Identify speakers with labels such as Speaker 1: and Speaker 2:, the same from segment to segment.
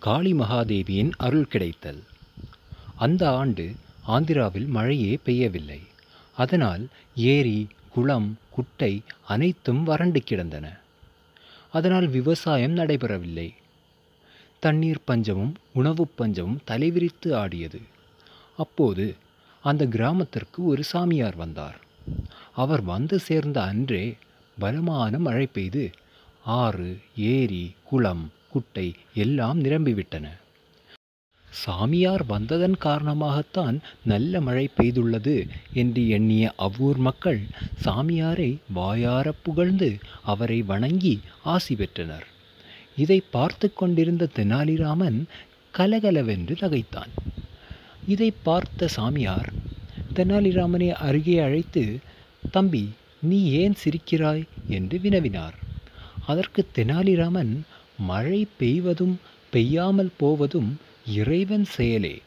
Speaker 1: காளி மகாதேவியின் அருள் கிடைத்தல். அந்த ஆண்டு ஆந்திராவில் மழையே பெய்யவில்லை. அதனால் ஏரி குளம் குட்டை அனைத்தும் வறண்டு கிடந்தன. அதனால் விவசாயம் நடைபெறவில்லை. தண்ணீர் பஞ்சமும் உணவு பஞ்சமும் தலைவிரித்து ஆடியது. அப்போது அந்த கிராமத்திற்கு ஒரு சாமியார் வந்தார். அவர் வந்து சேர்ந்த அன்றே பலமான மழை பெய்து ஆறு ஏரி குளம் குட்டை எல்லாம் நிரம்பிவிட்டன. சாமியார் வந்ததன் காரணமாகத்தான் நல்ல மழை பெய்துள்ளது என்று எண்ணிய அவ்வூர் மக்கள் சாமியாரை வாயார புகழ்ந்து அவரை வணங்கி ஆசி பெற்றனர். இதை பார்த்து கொண்டிருந்த தெனாலிராமன் கலகலவென்று நகைத்தான் இதை பார்த்த சாமியார் தெனாலிராமனை அருகே அழைத்து தம்பி நீ ஏன் சிரிக்கிறாய்? என்று வினவினார். அதற்கு தெனாலிராமன் மழை பெய்வதும் பெய்யாமல் போவதும் இறைவன் செயலே.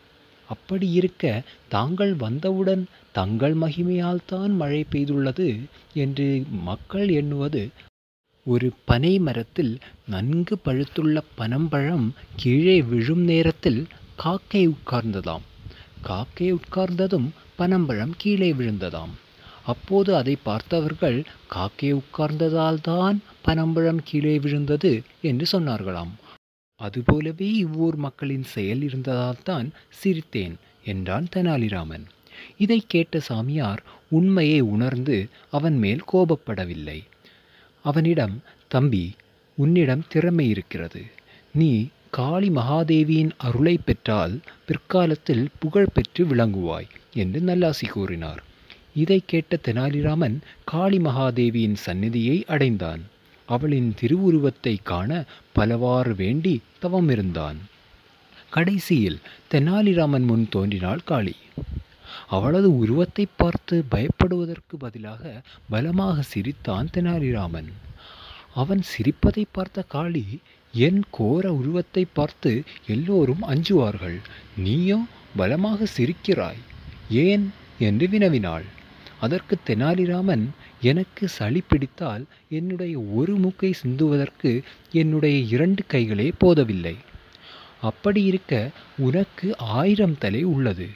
Speaker 1: அப்படி இருக்க தாங்கள் வந்தவுடன் தங்கள் மகிமையால் தான் மழை பெய்துள்ளது என்று மக்கள் எண்ணுவது ஒரு பனை மரத்தில் நன்கு பழுத்துள்ள பனம்பழம் கீழே விழும் நேரத்தில் காக்கை உட்கார்ந்ததாம். காக்கை உட்கார்ந்ததும் பனம்பழம் கீழே விழுந்ததாம். அப்போது அதை பார்த்தவர்கள் காக்கை உட்கார்ந்ததால் தான் பனம்பழம் கீழே விழுந்தது என்று சொன்னார்களாம். அதுபோலவே இவ்வூர் மக்களின் செயல் இருந்ததால் தான் சிரித்தேன் என்றான் தெனாலிராமன். இதை கேட்ட சாமியார் உண்மையை உணர்ந்து அவன் மேல் கோபப்படவில்லை. அவனிடம் தம்பி உன்னிடம் திறமை இருக்கிறது. நீ காளி மகாதேவியின் அருளை பெற்றால் பிற்காலத்தில் புகழ் பெற்று விளங்குவாய் என்று நல்லாசி கூறினார். இதை கேட்ட தெனாலிராமன் காளி மகாதேவியின் சந்நிதியை அடைந்தான். அவளின் திருவுருவத்தை காண பலவாறு வேண்டி தவம் இருந்தான் கடைசியில் தெனாலிராமன் முன் தோன்றினாள் காளி. அவளது உருவத்தை பார்த்து பயப்படுவதற்கு பதிலாக பலமாக சிரித்தான் தெனாலிராமன். அவன் சிரிப்பதை பார்த்த காளி என் கோர உருவத்தை பார்த்து எல்லோரும் அஞ்சுவார்கள். நீயோ பலமாக சிரிக்கிறாய். ஏன்? என்று வினவினாள். அதற்கு தெனாலிராமன் எனக்கு சளி பிடித்தால் என்னுடைய ஒரு மூக்கை சிந்துவதற்கு என்னுடைய இரண்டு கைகளே போதவில்லை. அப்படி இருக்க உனக்கு ஆயிரம் தலை உள்ளது.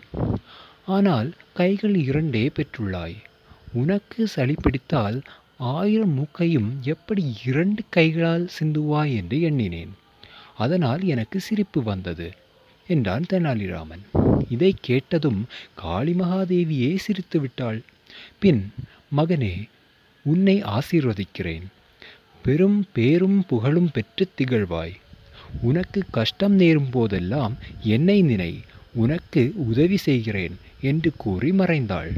Speaker 1: ஆனால் கைகள் இரண்டே பெற்றுள்ளாய். உனக்கு சளி பிடித்தால் ஆயிரம் மூக்கையும் எப்படி இரண்டு கைகளால் சிந்துவாய் என்று எண்ணினேன். அதனால் எனக்கு சிரிப்பு வந்தது என்றான் தெனாலிராமன். இதை கேட்டதும் காளி மகாதேவியே சிரித்து விட்டாள் பின் மகனே உன்னை ஆசீர்வதிக்கிறேன். பெரும் பேரும் புகழும் பெற்று திகழ்வாய். உனக்கு கஷ்டம் நேரும் போதெல்லாம் என்னை நினை. உனக்கு உதவி செய்கிறேன் என்று கூறி மறைந்தாள்.